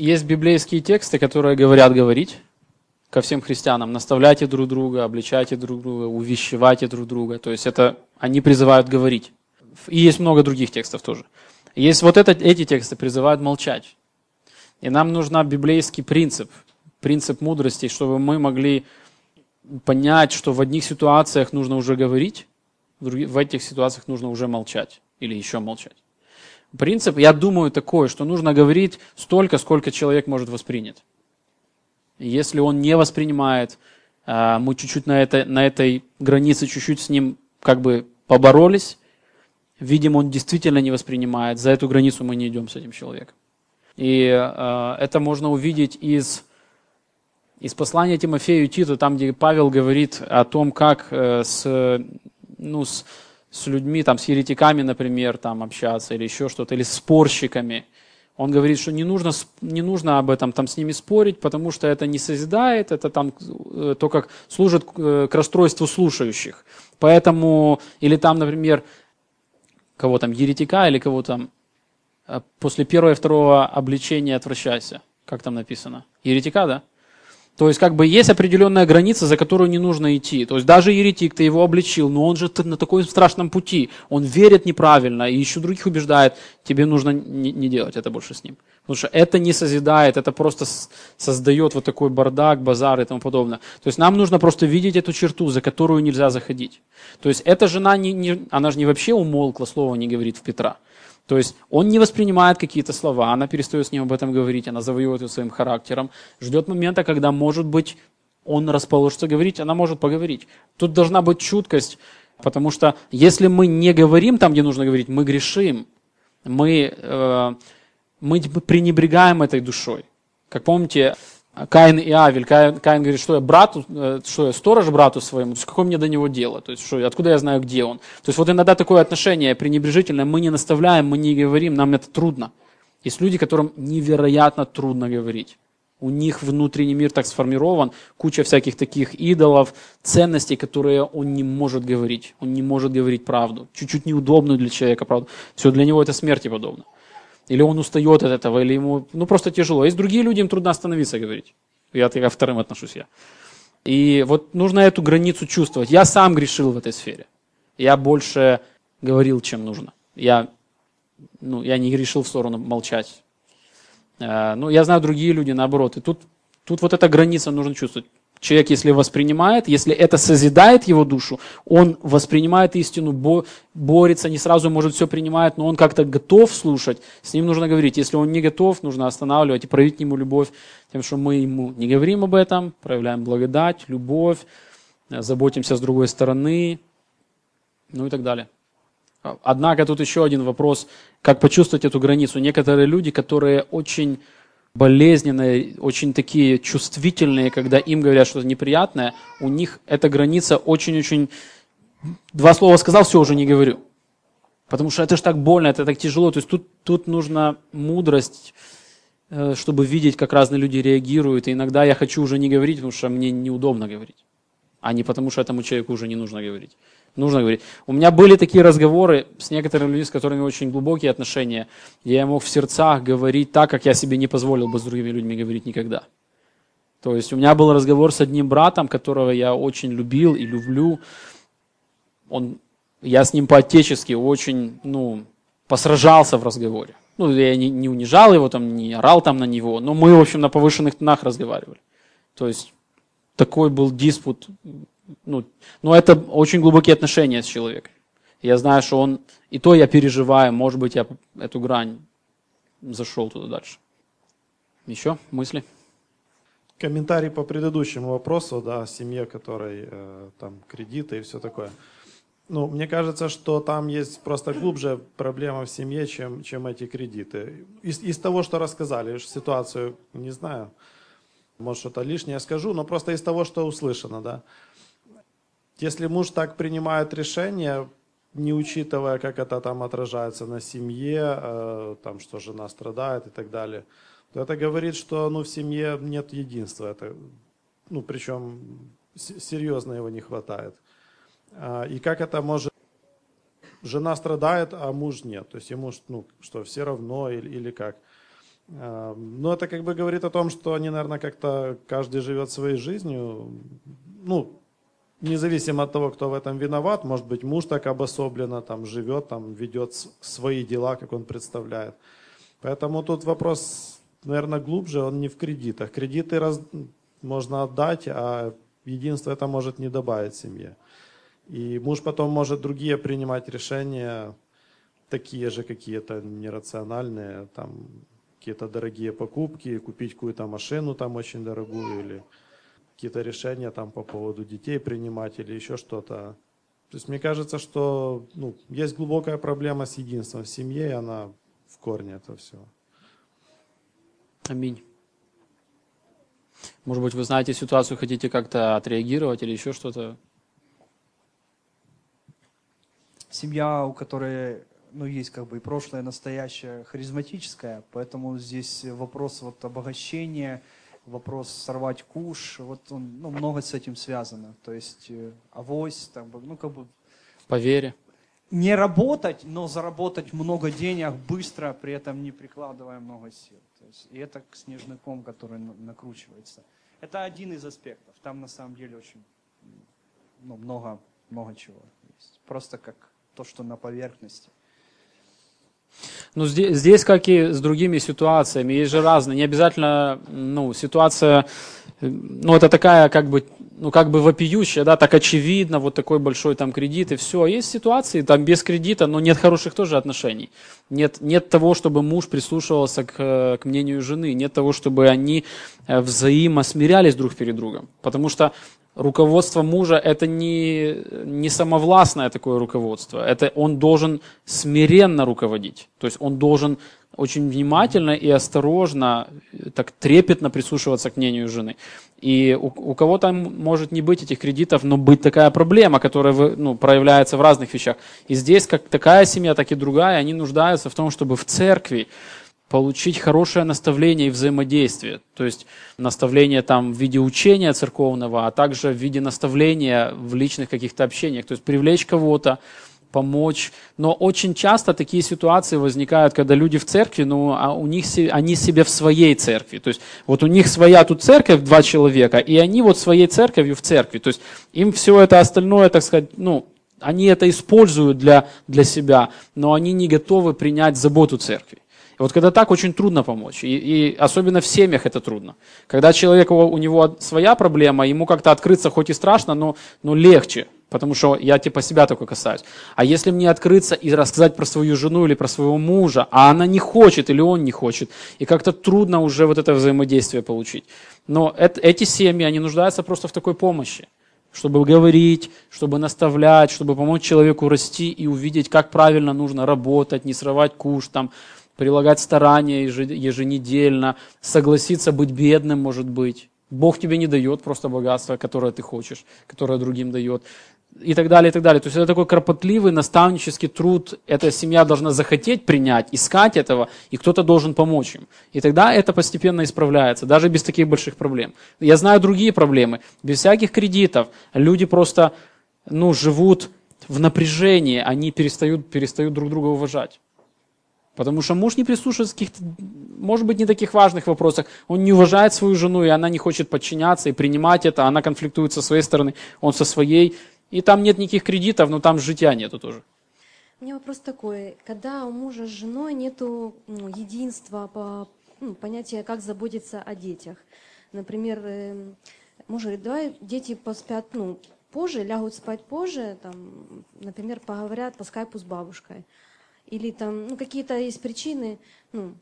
Есть библейские тексты, которые говорят говорить ко всем христианам. Наставляйте друг друга, обличайте друг друга, увещевайте друг друга. То есть это они призывают говорить. И есть много других текстов тоже. Есть вот это, эти тексты призывают молчать. И нам нужен библейский принцип, принцип мудрости, чтобы мы могли понять, что в одних ситуациях нужно уже говорить, в, других, в этих ситуациях нужно уже молчать или еще молчать. Принцип, я думаю, такой, что нужно говорить столько, сколько человек может воспринять. Если он не воспринимает, а, мы чуть-чуть на, это, на этой границе чуть-чуть с ним как бы поборолись, видимо, он действительно не воспринимает, за эту границу мы не идем с этим человеком. И э, это можно увидеть из, из послания Тимофею Титу, там, где Павел говорит о том, как э, с, ну, с, с людьми, там, с еретиками, например, там, общаться, или еще что-то, или с спорщиками. Он говорит, что не нужно, не нужно об этом там, с ними спорить, потому что это не созидает, это там, э, то, как служит э, к расстройству слушающих. Поэтому, или там, например, кого там, еретика или кого там, э, после первого и второго обличения отвращайся. Как там написано? Еретика, да? То есть, как бы есть определенная граница, за которую не нужно идти. То есть, даже еретик, ты его обличил, но он же на такой страшном пути. Он верит неправильно и еще других убеждает, тебе нужно не, делать это больше с ним. Потому что это не созидает, это просто создает вот такой бардак, базар и тому подобное. То есть, нам нужно просто видеть эту черту, за которую нельзя заходить. То есть, эта жена, не, не, она же не вообще умолкла, слово не говорит в Петра. То есть он не воспринимает какие-то слова, она перестает с ним об этом говорить, она завоевывает его своим характером, ждет момента, когда, может быть, он расположится говорить, она может поговорить. Тут должна быть чуткость, потому что если мы не говорим там, где нужно говорить, мы грешим, мы, э, мы пренебрегаем этой душой. Как помните, Каин и Авель. Каин, Каин говорит, что я брату, э, что я сторож брату своему, то есть какое мне до него дело, то есть что, откуда я знаю, где он. То есть вот иногда такое отношение пренебрежительное, мы не наставляем, мы не говорим, нам это трудно. Есть люди, которым невероятно трудно говорить. У них внутренний мир так сформирован, куча всяких таких идолов, ценностей, которые он не может говорить. Он не может говорить правду. Чуть-чуть неудобную для человека правду. Все, для него это смерти подобно. Или он устает от этого, или ему ну, просто тяжело. Есть другие люди, им трудно остановиться говорить. Я ко вторым отношусь я. И вот нужно эту границу чувствовать. Я сам грешил в этой сфере. Я больше говорил, чем нужно. Я, ну, я не грешил в сторону молчать. Э, ну, я знаю другие люди наоборот. И тут, тут вот эта граница нужно чувствовать. Человек, если воспринимает, если это созидает его душу, он воспринимает истину, борется, не сразу может все принимать, но он как-то готов слушать, с ним нужно говорить. Если он не готов, нужно останавливать и проявить к нему любовь, тем, что мы ему не говорим об этом, проявляем благодать, любовь, заботимся с другой стороны, ну и так далее. Однако тут еще один вопрос, как почувствовать эту границу. Некоторые люди, которые очень болезненные, очень такие чувствительные, когда им говорят что-то неприятное, у них эта граница очень-очень... Два слова сказал, все, уже не говорю. Потому что это же так больно, это так тяжело. То есть тут, тут нужна мудрость, э, чтобы видеть, как разные люди реагируют. И иногда я хочу уже не говорить, потому что мне неудобно говорить. А не потому, что этому человеку уже не нужно говорить нужно говорить. У меня были такие разговоры с некоторыми людьми, с которыми очень глубокие отношения. Я мог в сердцах говорить так, как я себе не позволил бы с другими людьми говорить никогда. То есть у меня был разговор с одним братом, которого я очень любил и люблю. Он, я с ним по-отечески очень, ну, посражался в разговоре. Ну, я не, не унижал его, там, не орал там на него, но мы, в общем, на повышенных тонах разговаривали. То есть такой был диспут ну, но это очень глубокие отношения с человеком. Я знаю, что он, и то я переживаю, может быть, я эту грань зашел туда дальше. Еще мысли? Комментарий по предыдущему вопросу, да, о семье, которой э, там кредиты и все такое. Ну, мне кажется, что там есть просто глубже проблема в семье, чем, чем эти кредиты. Из, из того, что рассказали, ситуацию не знаю, может что-то лишнее скажу, но просто из того, что услышано, да. Если муж так принимает решение, не учитывая, как это там отражается на семье, э, там, что жена страдает и так далее, то это говорит, что ну, в семье нет единства. Это, ну, причем серьезно его не хватает. А, и как это может... Жена страдает, а муж нет. То есть ему ну, что, все равно или, или как. А, Но это как бы говорит о том, что они, наверное, как-то каждый живет своей жизнью. Ну, независимо от того, кто в этом виноват, может быть, муж так обособленно там живет, там ведет свои дела, как он представляет. Поэтому тут вопрос, наверное, глубже, он не в кредитах. Кредиты раз, можно отдать, а единство это может не добавить семье. И муж потом может другие принимать решения, такие же какие-то нерациональные, там какие-то дорогие покупки, купить какую-то машину там очень дорогую или какие-то решения там по поводу детей принимать или еще что-то. То есть мне кажется, что ну, есть глубокая проблема с единством в семье, и она в корне этого всего. Аминь. Может быть, вы знаете ситуацию, хотите как-то отреагировать или еще что-то? Семья, у которой ну, есть как бы и прошлое, и настоящее, харизматическое, поэтому здесь вопрос вот обогащения, вопрос сорвать куш, вот он, ну, много с этим связано. То есть э, авось, там, ну, как бы... По вере. Не работать, но заработать много денег быстро, при этом не прикладывая много сил. То есть, и это снежный ком, который накручивается. Это один из аспектов. Там на самом деле очень ну, много, много чего есть. Просто как то, что на поверхности. Ну, здесь, здесь, как и с другими ситуациями, есть же разные. Не обязательно, ну, ситуация, ну, это такая, как бы, ну, как бы вопиющая, да, так очевидно, вот такой большой там кредит и все. Есть ситуации, там, без кредита, но нет хороших тоже отношений. Нет, нет того, чтобы муж прислушивался к, к мнению жены, нет того, чтобы они э, взаимосмирялись друг перед другом. Потому что руководство мужа это не, не самовластное такое руководство. Это он должен смиренно руководить. То есть он должен очень внимательно и осторожно, так трепетно прислушиваться к мнению жены. И у, у кого-то может не быть этих кредитов, но быть такая проблема, которая ну, проявляется в разных вещах. И здесь как такая семья, так и другая, они нуждаются в том, чтобы в церкви получить хорошее наставление и взаимодействие. То есть наставление там в виде учения церковного, а также в виде наставления в личных каких-то общениях. То есть привлечь кого-то, помочь. Но очень часто такие ситуации возникают, когда люди в церкви, ну, а у них, они себе в своей церкви. То есть вот у них своя тут церковь, два человека, и они вот своей церковью в церкви. То есть им все это остальное, так сказать, ну, они это используют для, для себя, но они не готовы принять заботу церкви. Вот когда так, очень трудно помочь. И, и особенно в семьях это трудно. Когда человек, у него своя проблема, ему как-то открыться хоть и страшно, но, но легче. Потому что я типа себя только касаюсь. А если мне открыться и рассказать про свою жену или про своего мужа, а она не хочет или он не хочет, и как-то трудно уже вот это взаимодействие получить. Но это, эти семьи, они нуждаются просто в такой помощи чтобы говорить, чтобы наставлять, чтобы помочь человеку расти и увидеть, как правильно нужно работать, не срывать куш, там, прилагать старания еженедельно, согласиться быть бедным, может быть. Бог тебе не дает просто богатство, которое ты хочешь, которое другим дает. И так далее, и так далее. То есть это такой кропотливый наставнический труд. Эта семья должна захотеть принять, искать этого, и кто-то должен помочь им. И тогда это постепенно исправляется, даже без таких больших проблем. Я знаю другие проблемы. Без всяких кредитов люди просто ну, живут в напряжении, они перестают, перестают друг друга уважать. Потому что муж не прислушивается в каких-то, может быть, не таких важных вопросах. Он не уважает свою жену, и она не хочет подчиняться и принимать это. Она конфликтует со своей стороны, он со своей. И там нет никаких кредитов, но там житья нету тоже. У меня вопрос такой. Когда у мужа с женой нету ну, единства по ну, понятия, как заботиться о детях. Например, э, муж говорит, давай дети поспят ну, позже, лягут спать позже, там, например, поговорят по скайпу с бабушкой или там ну, какие-то есть причины, ну,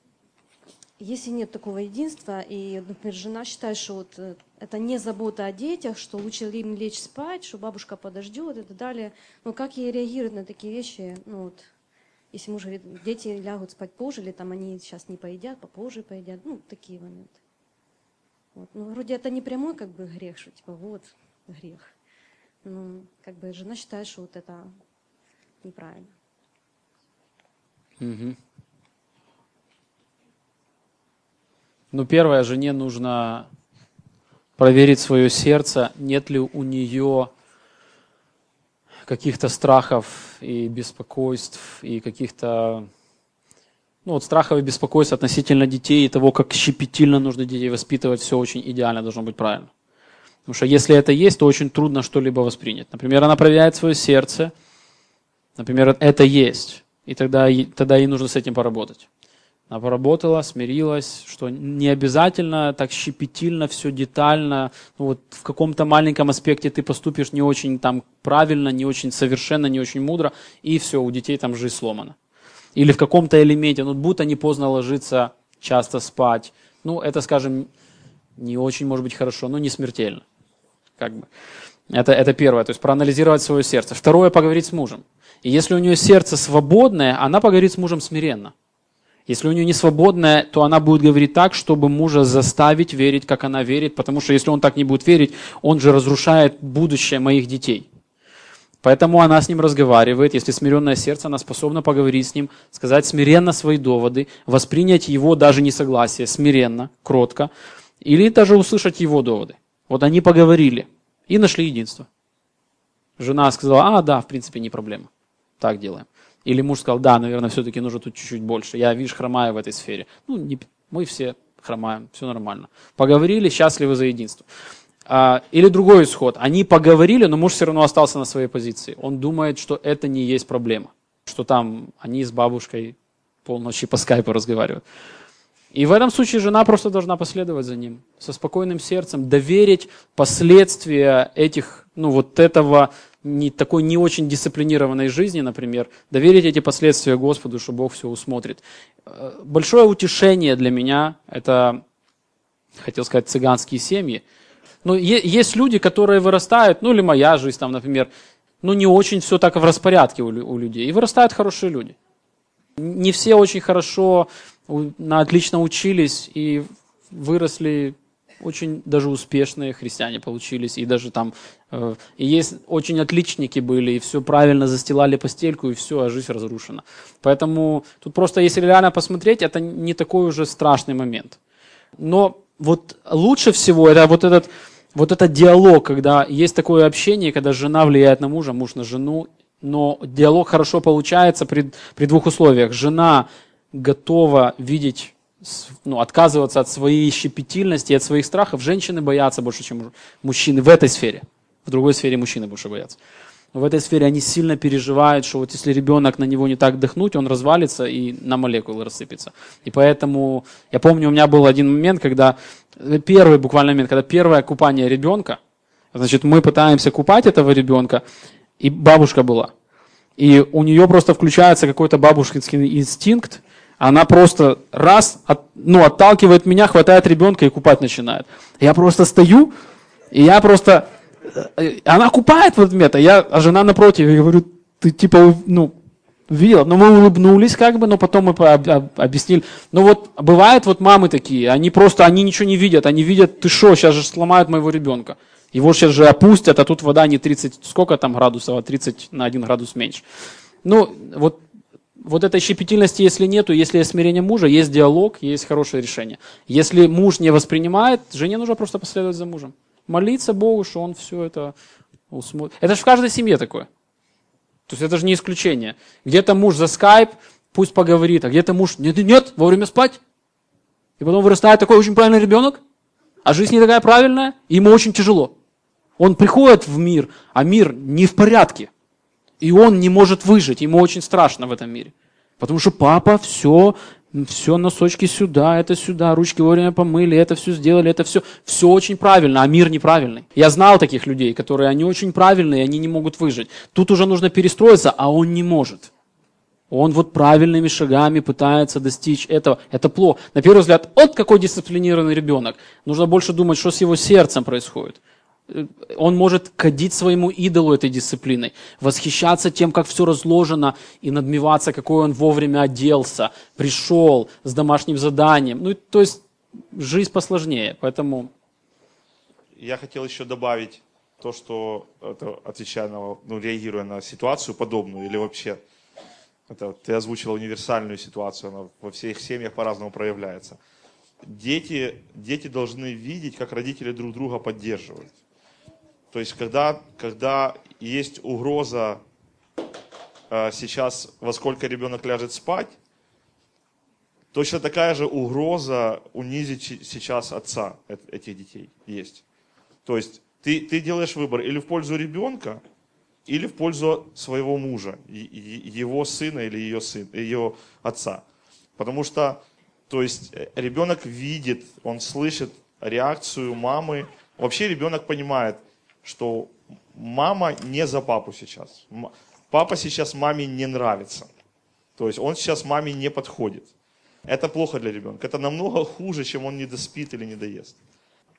если нет такого единства, и, например, жена считает, что вот э, это не забота о детях, что лучше им лечь спать, что бабушка подождет и так далее. Ну, как ей реагировать на такие вещи? Ну, вот, если муж говорит, дети лягут спать позже, или там они сейчас не поедят, попозже поедят, ну, такие моменты. Вот. Ну, вроде это не прямой как бы грех, что типа вот грех. Ну, как бы жена считает, что вот это неправильно. Угу. Ну, первое, жене нужно проверить свое сердце, нет ли у нее каких-то страхов и беспокойств, и каких-то ну, вот страхов и беспокойств относительно детей и того, как щепетильно нужно детей воспитывать, все очень идеально должно быть правильно. Потому что если это есть, то очень трудно что-либо воспринять. Например, она проверяет свое сердце, например, это есть, и тогда, тогда ей нужно с этим поработать. Она поработала, смирилась, что не обязательно так щепетильно, все детально. Ну, вот в каком-то маленьком аспекте ты поступишь не очень там правильно, не очень совершенно, не очень мудро, и все, у детей там жизнь сломана. Или в каком-то элементе, ну, будто не поздно ложиться, часто спать. Ну, это, скажем, не очень, может быть, хорошо, но не смертельно. Как бы. Это, это первое, то есть проанализировать свое сердце. Второе, поговорить с мужем. И если у нее сердце свободное, она поговорит с мужем смиренно. Если у нее не свободное, то она будет говорить так, чтобы мужа заставить верить, как она верит, потому что если он так не будет верить, он же разрушает будущее моих детей. Поэтому она с ним разговаривает. Если смиренное сердце, она способна поговорить с ним, сказать смиренно свои доводы, воспринять его даже несогласие, смиренно, кротко, или даже услышать его доводы. Вот они поговорили и нашли единство. Жена сказала, а, да, в принципе, не проблема. Так делаем. Или муж сказал, да, наверное, все-таки нужно тут чуть-чуть больше. Я, видишь, хромаю в этой сфере. Ну, не, мы все хромаем, все нормально. Поговорили, счастливы за единство. А, или другой исход. Они поговорили, но муж все равно остался на своей позиции. Он думает, что это не есть проблема. Что там они с бабушкой полночи по скайпу разговаривают. И в этом случае жена просто должна последовать за ним со спокойным сердцем, доверить последствия этих, ну вот этого не, такой не очень дисциплинированной жизни, например, доверить эти последствия Господу, что Бог все усмотрит. Э, большое утешение для меня – это, хотел сказать, цыганские семьи. Но есть люди, которые вырастают, ну или моя жизнь там, например, ну не очень все так в распорядке у, у людей. И вырастают хорошие люди. Не все очень хорошо, на отлично учились и выросли очень даже успешные христиане получились, и даже там, э, и есть очень отличники были, и все правильно застилали постельку, и все, а жизнь разрушена. Поэтому тут просто, если реально посмотреть, это не такой уже страшный момент. Но вот лучше всего это вот этот, вот этот диалог, когда есть такое общение, когда жена влияет на мужа, муж на жену, но диалог хорошо получается при, при двух условиях. Жена готова видеть ну, отказываться от своей щепетильности, от своих страхов. Женщины боятся больше, чем мужчины в этой сфере. В другой сфере мужчины больше боятся. В этой сфере они сильно переживают, что вот если ребенок на него не так дыхнуть, он развалится и на молекулы рассыпется. И поэтому, я помню, у меня был один момент, когда, первый буквально момент, когда первое купание ребенка, значит, мы пытаемся купать этого ребенка, и бабушка была. И у нее просто включается какой-то бабушкинский инстинкт, она просто раз, от, ну, отталкивает меня, хватает ребенка и купать начинает. Я просто стою, и я просто... Э, она купает в этот момент, а, я, а жена напротив, я говорю, ты типа, ну, видела. Но мы улыбнулись как бы, но потом мы объяснили. Ну вот бывают вот мамы такие, они просто, они ничего не видят, они видят, ты что, сейчас же сломают моего ребенка. Его сейчас же опустят, а тут вода не 30, сколько там градусов, а 30 на 1 градус меньше. Ну, вот вот этой щепетильности, если нету, если есть смирение мужа, есть диалог, есть хорошее решение. Если муж не воспринимает, жене нужно просто последовать за мужем. Молиться Богу, что он все это усмотрит. Это же в каждой семье такое. То есть это же не исключение. Где-то муж за скайп, пусть поговорит, а где-то муж, нет, нет, вовремя спать. И потом вырастает такой очень правильный ребенок, а жизнь не такая правильная, и ему очень тяжело. Он приходит в мир, а мир не в порядке. И он не может выжить, ему очень страшно в этом мире. Потому что папа все, все носочки сюда, это сюда, ручки вовремя помыли, это все сделали, это все, все очень правильно, а мир неправильный. Я знал таких людей, которые, они очень правильные, они не могут выжить. Тут уже нужно перестроиться, а он не может. Он вот правильными шагами пытается достичь этого. Это плохо. На первый взгляд, вот какой дисциплинированный ребенок. Нужно больше думать, что с его сердцем происходит он может кадить своему идолу этой дисциплиной, восхищаться тем, как все разложено, и надмеваться, какой он вовремя оделся, пришел с домашним заданием. Ну, то есть жизнь посложнее, поэтому... Я хотел еще добавить то, что, отвечая на, ну, реагируя на ситуацию подобную, или вообще, это, ты озвучила универсальную ситуацию, она во всех семьях по-разному проявляется. Дети, дети должны видеть, как родители друг друга поддерживают. То есть, когда, когда есть угроза э, сейчас, во сколько ребенок ляжет спать, точно такая же угроза унизить сейчас отца эт- этих детей есть. То есть ты, ты делаешь выбор или в пользу ребенка, или в пользу своего мужа, его сына или ее, сын, ее отца. Потому что, то есть, э, ребенок видит, он слышит реакцию мамы. Вообще ребенок понимает, что мама не за папу сейчас. Папа сейчас маме не нравится. То есть он сейчас маме не подходит. Это плохо для ребенка. Это намного хуже, чем он не доспит или не доест.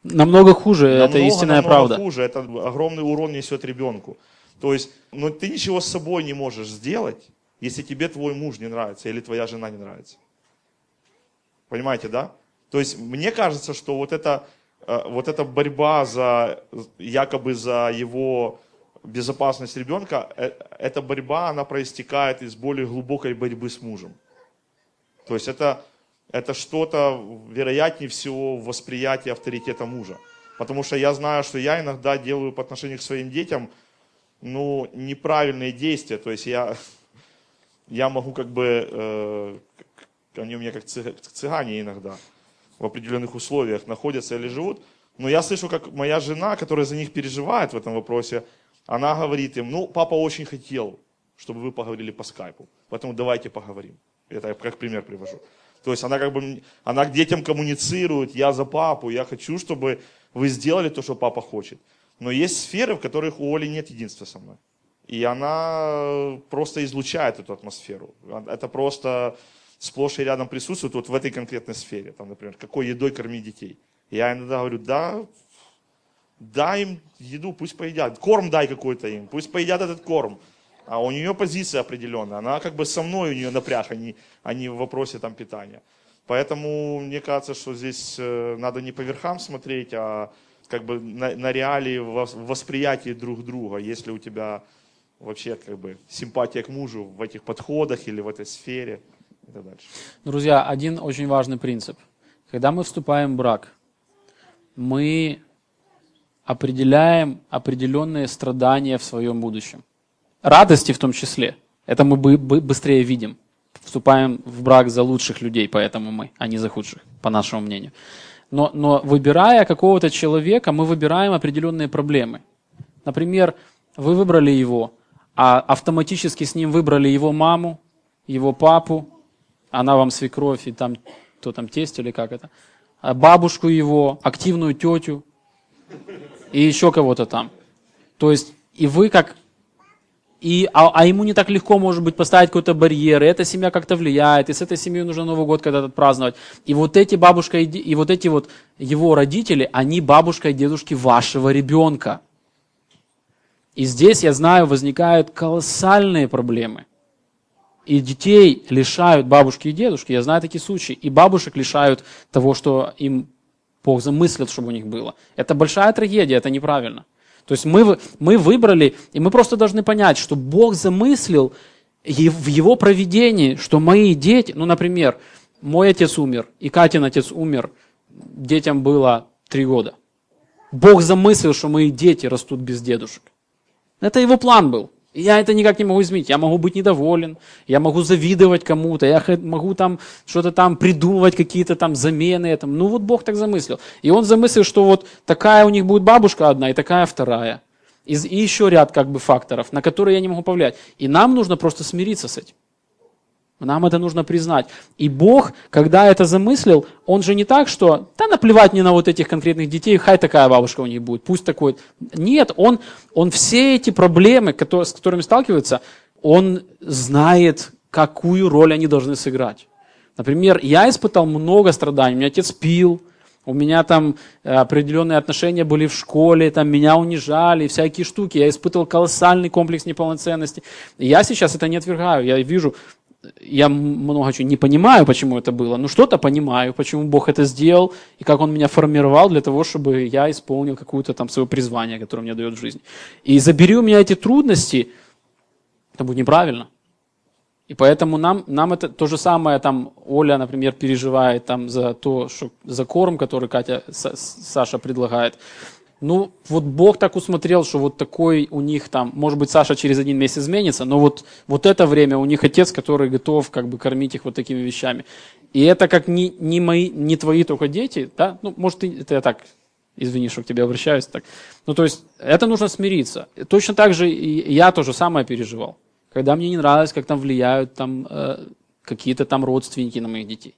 Намного хуже, это Намного, истинная намного правда. хуже. Это огромный урон несет ребенку. То есть, ну ты ничего с собой не можешь сделать, если тебе твой муж не нравится или твоя жена не нравится. Понимаете, да? То есть мне кажется, что вот эта, э, вот эта борьба за якобы за его безопасность ребенка, э, эта борьба, она проистекает из более глубокой борьбы с мужем. То есть это, это что-то, вероятнее всего, в восприятии авторитета мужа. Потому что я знаю, что я иногда делаю по отношению к своим детям, ну, неправильные действия. То есть я, я могу как бы, э, они у меня как цыга- цыгане иногда в определенных условиях находятся или живут. Но я слышу, как моя жена, которая за них переживает в этом вопросе, она говорит им, ну, папа очень хотел, чтобы вы поговорили по скайпу, поэтому давайте поговорим. Это я как пример привожу. То есть она как бы, она к детям коммуницирует, я за папу, я хочу, чтобы вы сделали то, что папа хочет. Но есть сферы, в которых у Оли нет единства со мной. И она просто излучает эту атмосферу. Это просто сплошь и рядом присутствует вот в этой конкретной сфере. Там, например, какой едой кормить детей. Я иногда говорю, да, дай им еду, пусть поедят. Корм дай какой-то им, пусть поедят этот корм. А у нее позиция определенная. Она как бы со мной у нее напряг, а не, а не в вопросе там питания. Поэтому мне кажется, что здесь э, надо не по верхам смотреть, а как бы на, на реалии вос- восприятия друг друга. Если у тебя вообще как бы симпатия к мужу в этих подходах или в этой сфере и так дальше. Друзья, один очень важный принцип. Когда мы вступаем в брак, мы определяем определенные страдания в своем будущем. Радости в том числе. Это мы бы- бы- быстрее видим. Вступаем в брак за лучших людей, поэтому мы, а не за худших, по нашему мнению. Но, но выбирая какого-то человека, мы выбираем определенные проблемы. Например, вы выбрали его, а автоматически с ним выбрали его маму, его папу, она вам свекровь и там, кто там, тесть или как это, а бабушку его, активную тетю и еще кого-то там. То есть, и вы как и, а, а ему не так легко, может быть, поставить какой-то барьер, и эта семья как-то влияет, и с этой семьей нужно Новый год когда-то праздновать. И вот эти бабушка и, и вот эти вот его родители, они бабушка и дедушки вашего ребенка. И здесь, я знаю, возникают колоссальные проблемы. И детей лишают бабушки и дедушки, я знаю такие случаи. И бабушек лишают того, что им Бог замыслил, чтобы у них было. Это большая трагедия, это неправильно. То есть мы, мы выбрали, и мы просто должны понять, что Бог замыслил в его проведении, что мои дети, ну, например, мой отец умер, и Катин отец умер, детям было три года. Бог замыслил, что мои дети растут без дедушек. Это его план был. Я это никак не могу изменить. Я могу быть недоволен, я могу завидовать кому-то, я могу там что-то там придумывать, какие-то там замены этому. Ну вот Бог так замыслил. И он замыслил, что вот такая у них будет бабушка одна и такая вторая. И еще ряд как бы факторов, на которые я не могу повлиять. И нам нужно просто смириться с этим. Нам это нужно признать. И Бог, когда это замыслил, Он же не так, что да наплевать мне на вот этих конкретных детей, хай такая бабушка у них будет, пусть такой. Нет, Он, он все эти проблемы, с которыми сталкивается, Он знает, какую роль они должны сыграть. Например, я испытал много страданий. У меня отец пил, у меня там э, определенные отношения были в школе, там меня унижали, всякие штуки. Я испытывал колоссальный комплекс неполноценности. Я сейчас это не отвергаю. Я вижу, я много чего не понимаю, почему это было, но что-то понимаю, почему Бог это сделал, и как Он меня формировал для того, чтобы я исполнил какое-то там свое призвание, которое мне дает жизнь. И забери у меня эти трудности, это будет неправильно. И поэтому нам, нам это то же самое, там Оля, например, переживает там за то, что за корм, который Катя, Са- Саша предлагает. Ну, вот Бог так усмотрел, что вот такой у них там, может быть, Саша через один месяц изменится, но вот, вот это время у них отец, который готов как бы кормить их вот такими вещами. И это как не, не, мои, не твои только дети, да? Ну, может, ты, это я так, извини, что к тебе обращаюсь так. Ну, то есть, это нужно смириться. Точно так же и я тоже самое переживал. Когда мне не нравилось, как там влияют там, э, какие-то там родственники на моих детей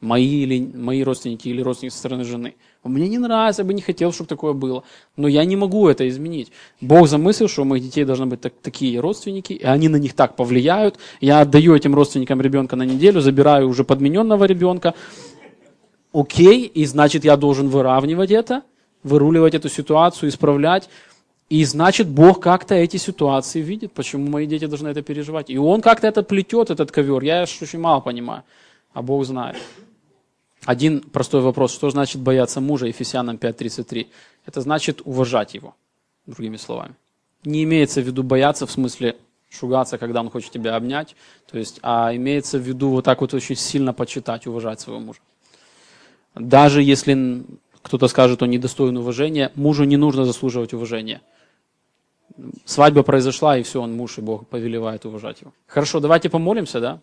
мои, или, мои родственники или родственники со стороны жены. Мне не нравится, я бы не хотел, чтобы такое было. Но я не могу это изменить. Бог замыслил, что у моих детей должны быть так, такие родственники, и они на них так повлияют. Я отдаю этим родственникам ребенка на неделю, забираю уже подмененного ребенка. Окей, и значит я должен выравнивать это, выруливать эту ситуацию, исправлять. И значит, Бог как-то эти ситуации видит, почему мои дети должны это переживать. И Он как-то это плетет, этот ковер. Я очень мало понимаю, а Бог знает. Один простой вопрос. Что значит бояться мужа, Ефесянам 5.33? Это значит уважать его, другими словами. Не имеется в виду бояться в смысле шугаться, когда он хочет тебя обнять, то есть, а имеется в виду вот так вот очень сильно почитать, уважать своего мужа. Даже если кто-то скажет, он недостоин уважения, мужу не нужно заслуживать уважения. Свадьба произошла, и все, он муж, и Бог повелевает уважать его. Хорошо, давайте помолимся, да?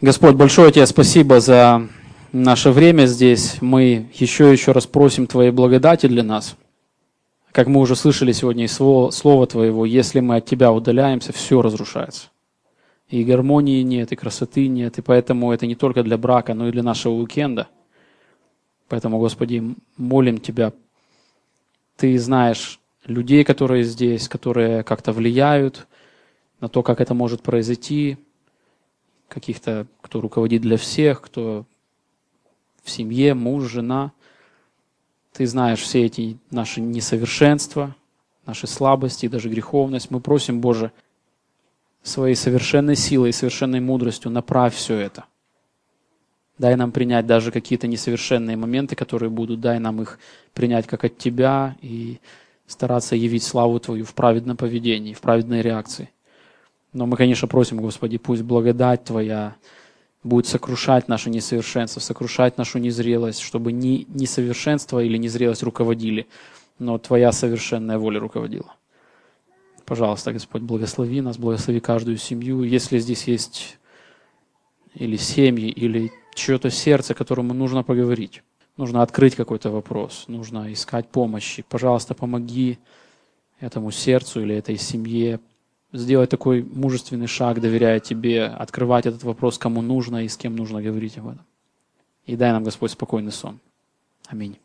Господь, большое тебе спасибо за наше время здесь. Мы еще и еще раз просим Твоей благодати для нас. Как мы уже слышали сегодня из Слова Твоего, если мы от Тебя удаляемся, все разрушается. И гармонии нет, и красоты нет, и поэтому это не только для брака, но и для нашего уикенда. Поэтому, Господи, молим Тебя, Ты знаешь людей, которые здесь, которые как-то влияют на то, как это может произойти, каких-то, кто руководит для всех, кто в семье, муж, жена. Ты знаешь все эти наши несовершенства, наши слабости, даже греховность. Мы просим, Боже, своей совершенной силой и совершенной мудростью направь все это. Дай нам принять даже какие-то несовершенные моменты, которые будут. Дай нам их принять как от Тебя и стараться явить славу Твою в праведном поведении, в праведной реакции. Но мы, конечно, просим, Господи, пусть благодать Твоя будет сокрушать наше несовершенство, сокрушать нашу незрелость, чтобы не несовершенство или незрелость руководили, но Твоя совершенная воля руководила. Пожалуйста, Господь, благослови нас, благослови каждую семью. Если здесь есть или семьи, или чье-то сердце, которому нужно поговорить, нужно открыть какой-то вопрос, нужно искать помощи. Пожалуйста, помоги этому сердцу или этой семье сделать такой мужественный шаг, доверяя тебе, открывать этот вопрос, кому нужно и с кем нужно говорить об этом. И дай нам, Господь, спокойный сон. Аминь.